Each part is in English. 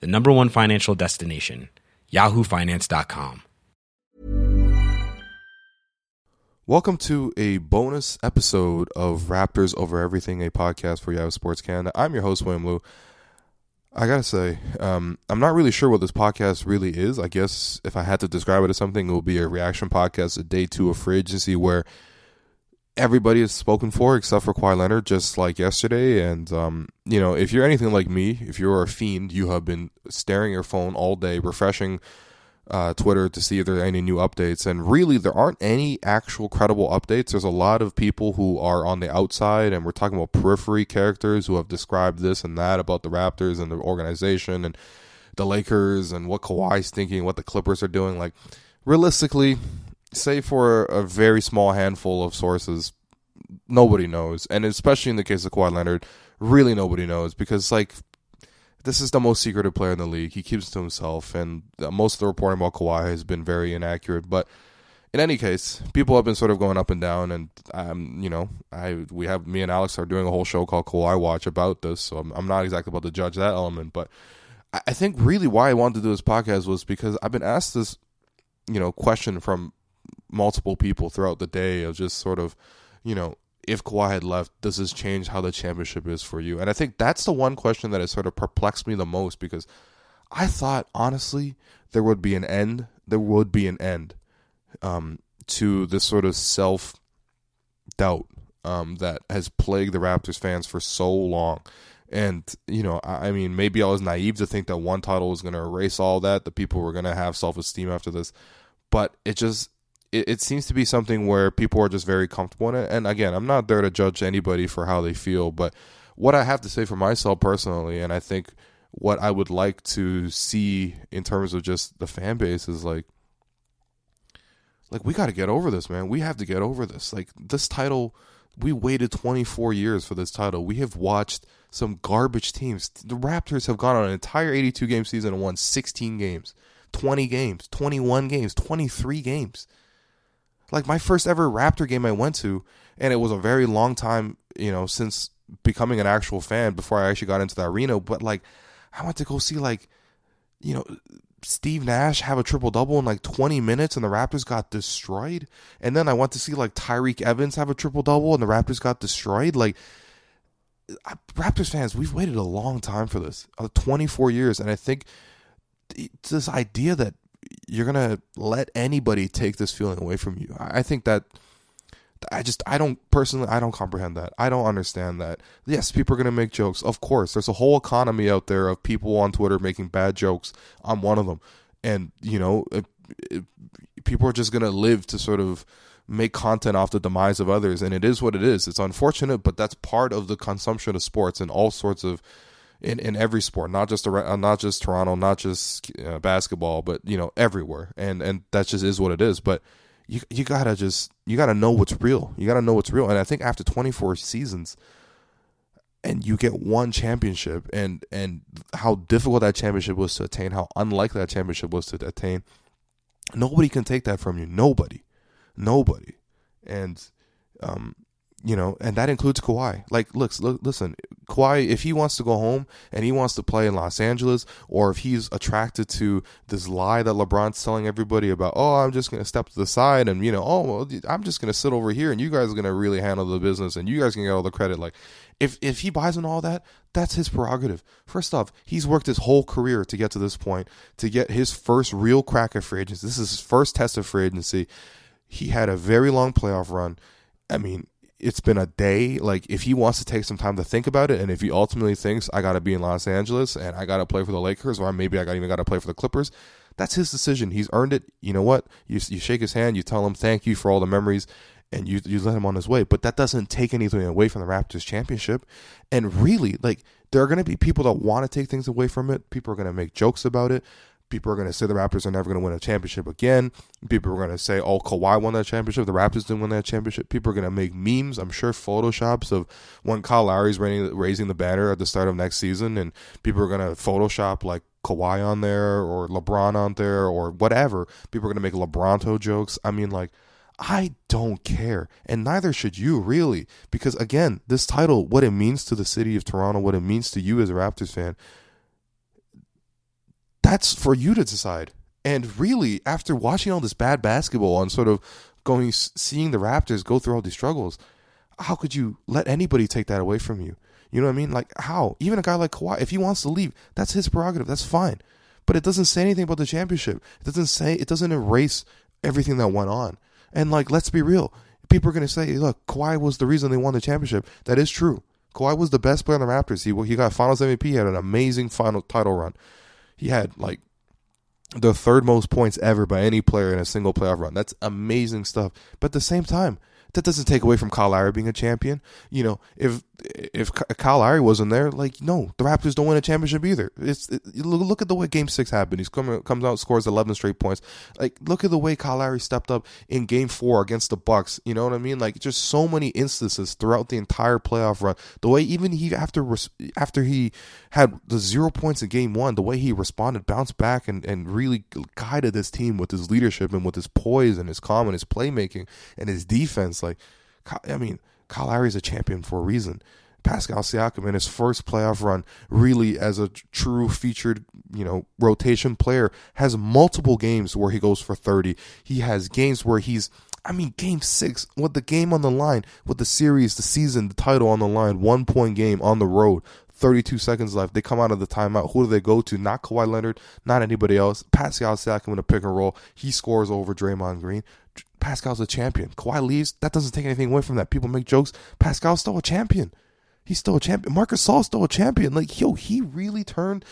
the number one financial destination, yahoofinance.com. Welcome to a bonus episode of Raptors Over Everything, a podcast for Yahoo Sports Canada. I'm your host, William Lou. I gotta say, um, I'm not really sure what this podcast really is. I guess if I had to describe it as something, it would be a reaction podcast, a day two of free agency where everybody is spoken for except for Kawhi Leonard, just like yesterday. And um, you know, if you're anything like me, if you're a fiend, you have been staring your phone all day, refreshing uh, Twitter to see if there are any new updates. And really, there aren't any actual credible updates. There's a lot of people who are on the outside, and we're talking about periphery characters who have described this and that about the Raptors and the organization and the Lakers and what Kawhi's thinking, what the Clippers are doing. Like, realistically, say for a very small handful of sources, nobody knows. And especially in the case of Kawhi Leonard, really nobody knows because, like, this is the most secretive player in the league. He keeps to himself, and most of the reporting about Kawhi has been very inaccurate. But in any case, people have been sort of going up and down, and um, you know, I we have me and Alex are doing a whole show called Kawhi Watch about this, so I'm, I'm not exactly about to judge that element, but I think really why I wanted to do this podcast was because I've been asked this, you know, question from multiple people throughout the day of just sort of, you know, if Kawhi had left, does this change how the championship is for you? And I think that's the one question that has sort of perplexed me the most because I thought honestly there would be an end. There would be an end um, to this sort of self doubt um, that has plagued the Raptors fans for so long. And you know, I, I mean, maybe I was naive to think that one title was going to erase all that. That people were going to have self esteem after this, but it just it, it seems to be something where people are just very comfortable in it. And again, I'm not there to judge anybody for how they feel, but what I have to say for myself personally, and I think what I would like to see in terms of just the fan base is like like we got to get over this, man. We have to get over this. Like this title, we waited 24 years for this title. We have watched some garbage teams. The Raptors have gone on an entire 82 game season and won 16 games, 20 games, 21 games, 23 games. Like my first ever Raptor game I went to, and it was a very long time, you know, since becoming an actual fan before I actually got into the arena. But like, I went to go see like, you know, Steve Nash have a triple double in like 20 minutes, and the Raptors got destroyed. And then I went to see like Tyreke Evans have a triple double, and the Raptors got destroyed. Like, Raptors fans, we've waited a long time for this, uh, 24 years, and I think this idea that you're gonna let anybody take this feeling away from you. I think that I just I don't personally I don't comprehend that. I don't understand that. Yes, people are gonna make jokes. Of course, there's a whole economy out there of people on Twitter making bad jokes. I'm one of them, and you know, it, it, people are just gonna live to sort of make content off the demise of others, and it is what it is. It's unfortunate, but that's part of the consumption of sports and all sorts of in, in every sport, not just uh, not just Toronto, not just uh, basketball, but you know everywhere, and and that just is what it is. But you you gotta just you gotta know what's real. You gotta know what's real. And I think after 24 seasons, and you get one championship, and and how difficult that championship was to attain, how unlikely that championship was to attain, nobody can take that from you. Nobody, nobody, and um, you know, and that includes Kawhi. Like, look, look, listen, Kawhi, if he wants to go home and he wants to play in Los Angeles, or if he's attracted to this lie that LeBron's telling everybody about, oh, I'm just gonna step to the side and you know, oh, well, I'm just gonna sit over here and you guys are gonna really handle the business and you guys can get all the credit. Like, if if he buys in all that, that's his prerogative. First off, he's worked his whole career to get to this point, to get his first real crack at free agency. This is his first test of free agency. He had a very long playoff run. I mean, it's been a day. Like if he wants to take some time to think about it, and if he ultimately thinks I got to be in Los Angeles and I got to play for the Lakers, or maybe I got even got to play for the Clippers, that's his decision. He's earned it. You know what? You you shake his hand, you tell him thank you for all the memories, and you you let him on his way. But that doesn't take anything away from the Raptors championship. And really, like there are going to be people that want to take things away from it. People are going to make jokes about it. People are going to say the Raptors are never going to win a championship again. People are going to say, "Oh, Kawhi won that championship. The Raptors didn't win that championship." People are going to make memes. I'm sure photoshops of when Kyle Lowry's raising, the banner at the start of next season, and people are going to Photoshop like Kawhi on there or LeBron on there or whatever. People are going to make LeBronto jokes. I mean, like I don't care. And neither should you, really. Because, again, this title, what it means to the city of Toronto, what it means to you as a Raptors fan, that's for you to decide. And really, after watching all this bad basketball and sort of going, seeing the Raptors go through all these struggles, how could you let anybody take that away from you? You know what I mean? Like, how? Even a guy like Kawhi, if he wants to leave, that's his prerogative. That's fine. But it doesn't say anything about the championship. It doesn't say, it doesn't erase everything that went on. And like, let's be real. People are going to say, look, Kawhi was the reason they won the championship. That is true. Kawhi was the best player on the Raptors. He he got Finals MVP. He had an amazing final title run. He had like the third most points ever by any player in a single playoff run. That's amazing stuff. But at the same time, that doesn't take away from Kyle Lowry being a champion. You know, if if Kyle Lowry wasn't there, like no, the Raptors don't win a championship either. It's it, look at the way Game Six happened. He's coming comes out scores eleven straight points. Like look at the way Kyle Lowry stepped up in Game Four against the Bucks. You know what I mean? Like just so many instances throughout the entire playoff run. The way even he after after he had the zero points in Game One, the way he responded, bounced back, and and really guided this team with his leadership and with his poise and his calm and his playmaking and his defense. Like I mean Kyle Lowry is a champion for a reason. Pascal Siakam in his first playoff run, really as a true featured, you know, rotation player, has multiple games where he goes for 30. He has games where he's I mean, game six, with the game on the line, with the series, the season, the title on the line, one point game on the road, 32 seconds left. They come out of the timeout. Who do they go to? Not Kawhi Leonard, not anybody else. Pascal Siakam in a pick and roll. He scores over Draymond Green. Pascal's a champion. Kawhi leaves. That doesn't take anything away from that. People make jokes. Pascal's still a champion. He's still a champion. Marc Gasol's still a champion. Like, yo, he really turned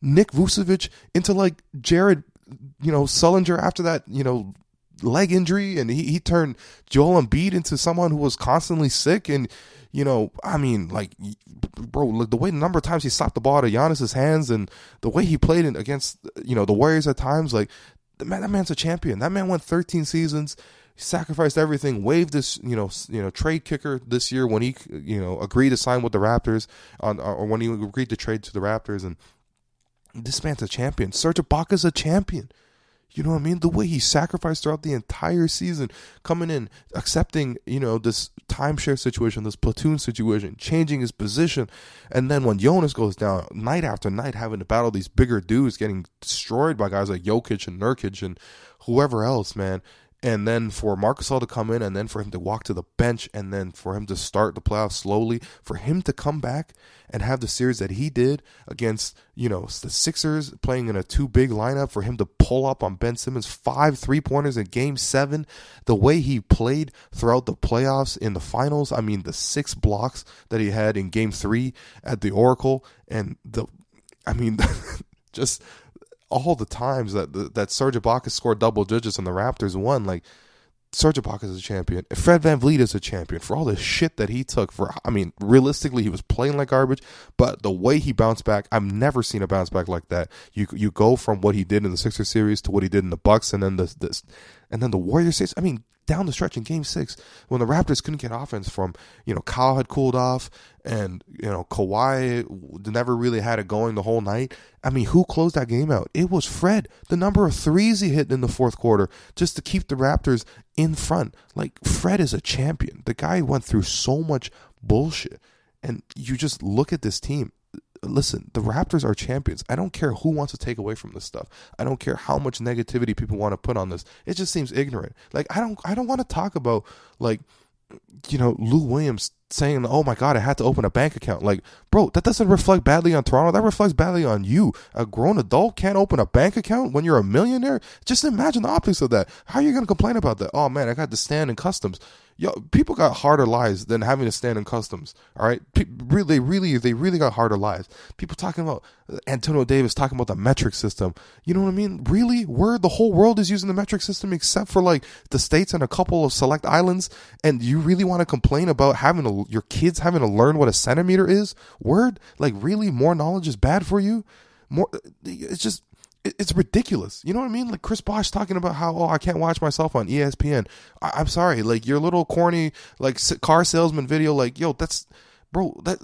Nick Vucevic into like Jared, you know, Sullinger after that, you know, leg injury. And he, he turned Joel Embiid into someone who was constantly sick. And, you know, I mean, like, bro, look, the way the number of times he slapped the ball of Giannis's hands and the way he played in, against, you know, the Warriors at times, like, man, that man's a champion. That man went 13 seasons sacrificed everything, waived this, you know, you know, trade kicker this year when he, you know, agreed to sign with the Raptors on, uh, or when he agreed to trade to the Raptors, and this man's a champion. Serge Ibaka's a champion. You know what I mean? The way he sacrificed throughout the entire season, coming in, accepting, you know, this timeshare situation, this platoon situation, changing his position. And then when Jonas goes down night after night, having to battle these bigger dudes, getting destroyed by guys like Jokic and Nurkic and whoever else, man and then for Marc Gasol to come in and then for him to walk to the bench and then for him to start the playoffs slowly, for him to come back and have the series that he did against, you know, the Sixers playing in a two big lineup, for him to pull up on Ben Simmons five three pointers in game seven, the way he played throughout the playoffs in the finals, I mean the six blocks that he had in game three at the Oracle and the I mean just all the times that that Serge Ibaka scored double digits and the Raptors won, like Serge Ibaka is a champion. Fred VanVleet is a champion for all the shit that he took. For I mean, realistically, he was playing like garbage, but the way he bounced back, I've never seen a bounce back like that. You you go from what he did in the Sixers series to what he did in the Bucks, and then the this, and then the Warriors series. I mean, down the stretch in Game Six when the Raptors couldn't get offense from you know Kyle had cooled off and you know Kawhi never really had it going the whole night. I mean, who closed that game out? It was Fred. The number of threes he hit in the fourth quarter just to keep the Raptors in front. Like Fred is a champion. The guy went through so much bullshit, and you just look at this team listen, the Raptors are champions. I don't care who wants to take away from this stuff. I don't care how much negativity people want to put on this. It just seems ignorant. Like I don't I don't want to talk about like you know Lou Williams saying, "Oh my God, I had to open a bank account." Like, bro, that doesn't reflect badly on Toronto. That reflects badly on you. A grown adult can't open a bank account when you're a millionaire. Just imagine the optics of that. How are you going to complain about that? Oh man, I got to stand in customs yo, people got harder lives than having to stand in customs. All right, Pe- really, really, they really got harder lives. People talking about Antonio Davis talking about the metric system. You know what I mean? Really, where the whole world is using the metric system except for like the states and a couple of select islands, and you really want to complain about having your kids having to learn what a centimeter is? Word, like really, more knowledge is bad for you. More, it's just it's ridiculous. You know what I mean? Like Chris Bosh talking about how oh I can't watch myself on ESPN. I, am sorry, like your little corny like car salesman video. Like yo, that's bro that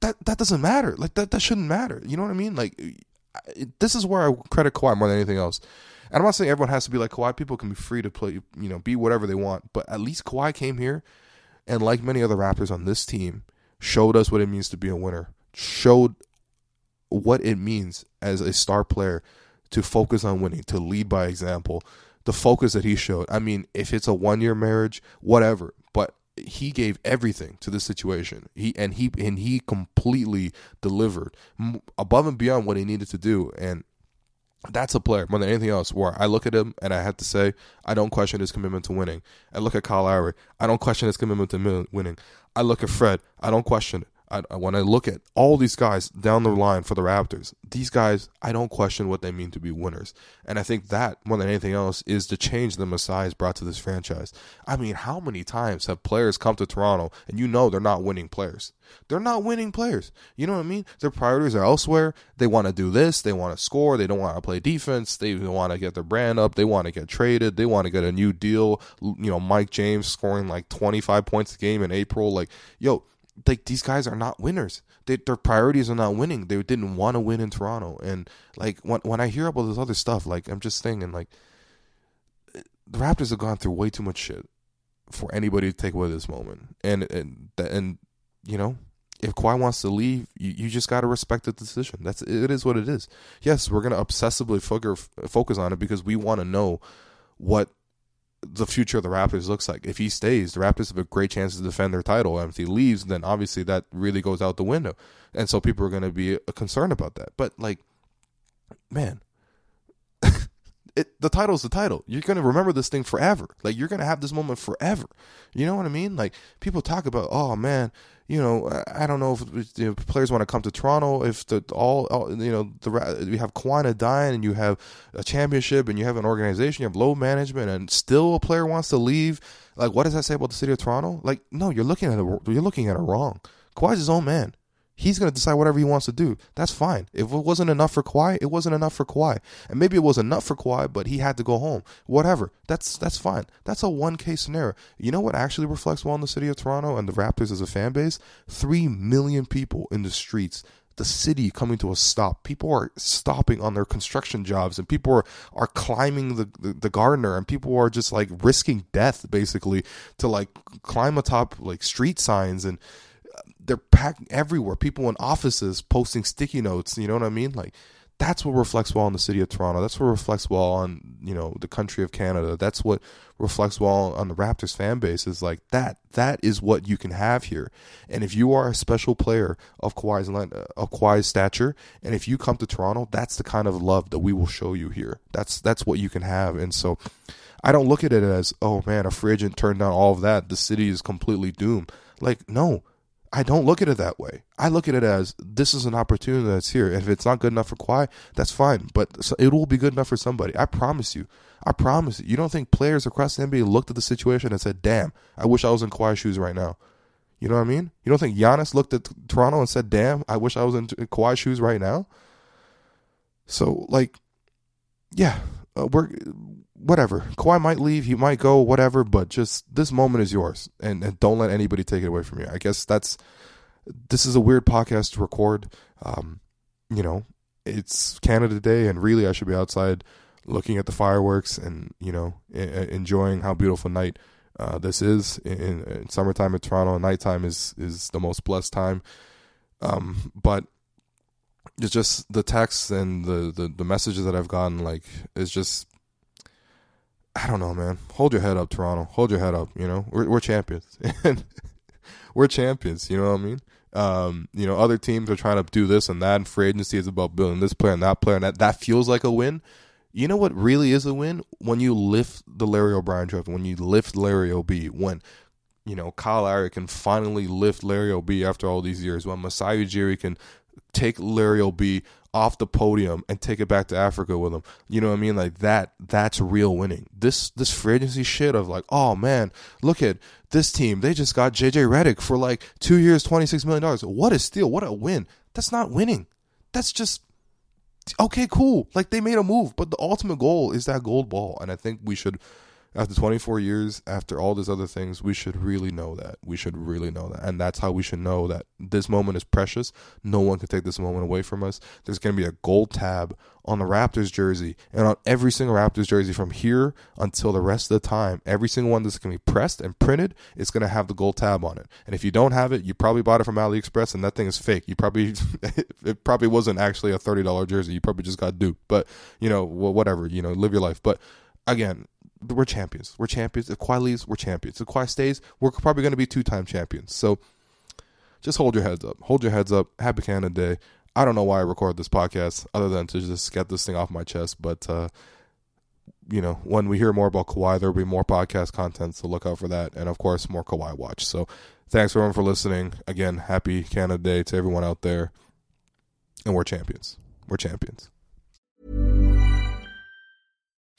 that that doesn't matter. Like that that shouldn't matter. You know what I mean? Like it, this is where I credit Kawhi more than anything else. And I'm not saying everyone has to be like Kawhi. People can be free to play, you know, be whatever they want. But at least Kawhi came here, and like many other Raptors on this team, showed us what it means to be a winner. Showed what it means as a star player to focus on winning, to lead by example. The focus that he showed. I mean, if it's a one year marriage, whatever, but he gave everything to the situation. He and he and he completely delivered above and beyond what he needed to do. And that's a player more than anything else. Where I look at him and I have to say, I don't question his commitment to winning. I look at Kyle Lowry, I don't question his commitment to winning. I look at Fred, I don't question it. I, when I look at all these guys down the line for the Raptors, these guys, I don't question what they mean to be winners. And I think that, more than anything else, is the change that Masai has brought to this franchise. I mean, how many times have players come to Toronto and you know they're not winning players? They're not winning players. You know what I mean? Their priorities are elsewhere. They want to do this. They want to score. They don't want to play defense. They want to get their brand up. They want to get traded. They want to get a new deal. You know, Mike James scoring like 25 points a game in April. Like, yo, like these guys are not winners. They, their priorities are not winning. They didn't want to win in Toronto. And like when when I hear about this other stuff, like I'm just thinking like the Raptors have gone through way too much shit for anybody to take away this moment. And and and you know, if Kawhi wants to leave, you, you just got to respect the decision. That's it is what it is. Yes, we're gonna obsessively focus focus on it because we want to know what the future of the Raptors looks like. If he stays, the Raptors have a great chance to defend their title. And if he leaves, then obviously that really goes out the window. And so people are going to be concerned about that. But like, man, it the title's the title. You're going to remember this thing forever. Like you're going to have this moment forever. You know what I mean? Like people talk about, oh man, you know, I don't know if you know, players want to come to Toronto. If the all, all you know, the you have Kawhi dying, and you have a championship, and you have an organization, you have low management, and still a player wants to leave. Like, what does that say about the city of Toronto? Like, no, you're looking at it. You're looking at it wrong. Kawhi's his own man. He's going to decide whatever he wants to do. That's fine. If it wasn't enough for Kawhi, it wasn't enough for Kawhi. And maybe it was enough for Kawhi, but he had to go home. Whatever. That's that's fine. That's a one case scenario. You know what actually reflects well on the city of Toronto and the Raptors as a fan base? Three million people in the streets the city coming to a stop. People are stopping on their construction jobs and people are, are climbing the, the, the Gardiner and people are just like risking death basically to like climb atop like street signs and they're packed everywhere. People in offices posting sticky notes. You know what I mean? Like that's what reflects well on the city of Toronto. That's what reflects well on you know the country of Canada. That's what reflects well on the Raptors fan base. Is like that. That is what you can have here. And if you are a special player of Kawhi's of Kawhi's stature, and if you come to Toronto, that's the kind of love that we will show you here. That's that's what you can have. And so. I don't look at it as, oh man, a free agent turned down all of that. The city is completely doomed. Like, no, I don't look at it that way. I look at it as this is an opportunity that's here. If it's not good enough for Kawhi, that's fine, but it will be good enough for somebody. I promise you. I promise you. You don't think players across the NBA looked at the situation and said, "Damn, I wish I was in Kawhi's shoes right now." You know what I mean? You don't think Giannis looked at Toronto and said, "Damn, I wish I was in Kawhi's shoes right now." So, like, yeah, uh, we're whatever. Kawhi might leave, he might go, whatever, but just this moment is yours and, and don't let anybody take it away from you. I guess that's this is a weird podcast to record. Um, you know, it's Canada Day and really I should be outside looking at the fireworks and, you know, enjoying how beautiful night uh, this is in, in, summertime in Toronto. Nighttime is is the most blessed time. Um, but it's just the texts and the, the, the messages that I've gotten like it's just I don't know, man. Hold your head up, Toronto. Hold your head up. You know, we're we're champions, we're champions. You know what I mean? Um, you know, other teams are trying to do this and that, and free agency is about building this player and that player, and that, that feels like a win. You know what really is a win? When you lift the Larry O'Brien trophy, when you lift Larry O'B, when you know Kyle Lowry can finally lift Larry O'B after all these years, when Masai Ujiri can take Larry O'B off the podium and take it back to Africa with him. You know what I mean? Like that that's real winning. This this free agency shit of like, oh man, look at this team. They just got JJ Redick for like two years, twenty six million dollars. What a steal, what a win. That's not winning. That's just okay, cool. Like they made a move, but the ultimate goal is that gold ball. And I think we should after 24 years, after all these other things, we should really know that. We should really know that. And that's how we should know that this moment is precious. No one can take this moment away from us. There's going to be a gold tab on the Raptors jersey and on every single Raptors jersey from here until the rest of the time. Every single one that's going to be pressed and printed is going to have the gold tab on it. And if you don't have it, you probably bought it from AliExpress and that thing is fake. You probably, it probably wasn't actually a $30 jersey. You probably just got duped. But, you know, whatever, you know, live your life. But again, we're champions. We're champions. If Kawhi leaves, we're champions. If Kawhi stays, we're probably going to be two time champions. So just hold your heads up. Hold your heads up. Happy Canada Day. I don't know why I record this podcast other than to just get this thing off my chest. But, uh, you know, when we hear more about Kawhi, there will be more podcast content. So look out for that. And of course, more Kawhi Watch. So thanks everyone for listening. Again, happy Canada Day to everyone out there. And we're champions. We're champions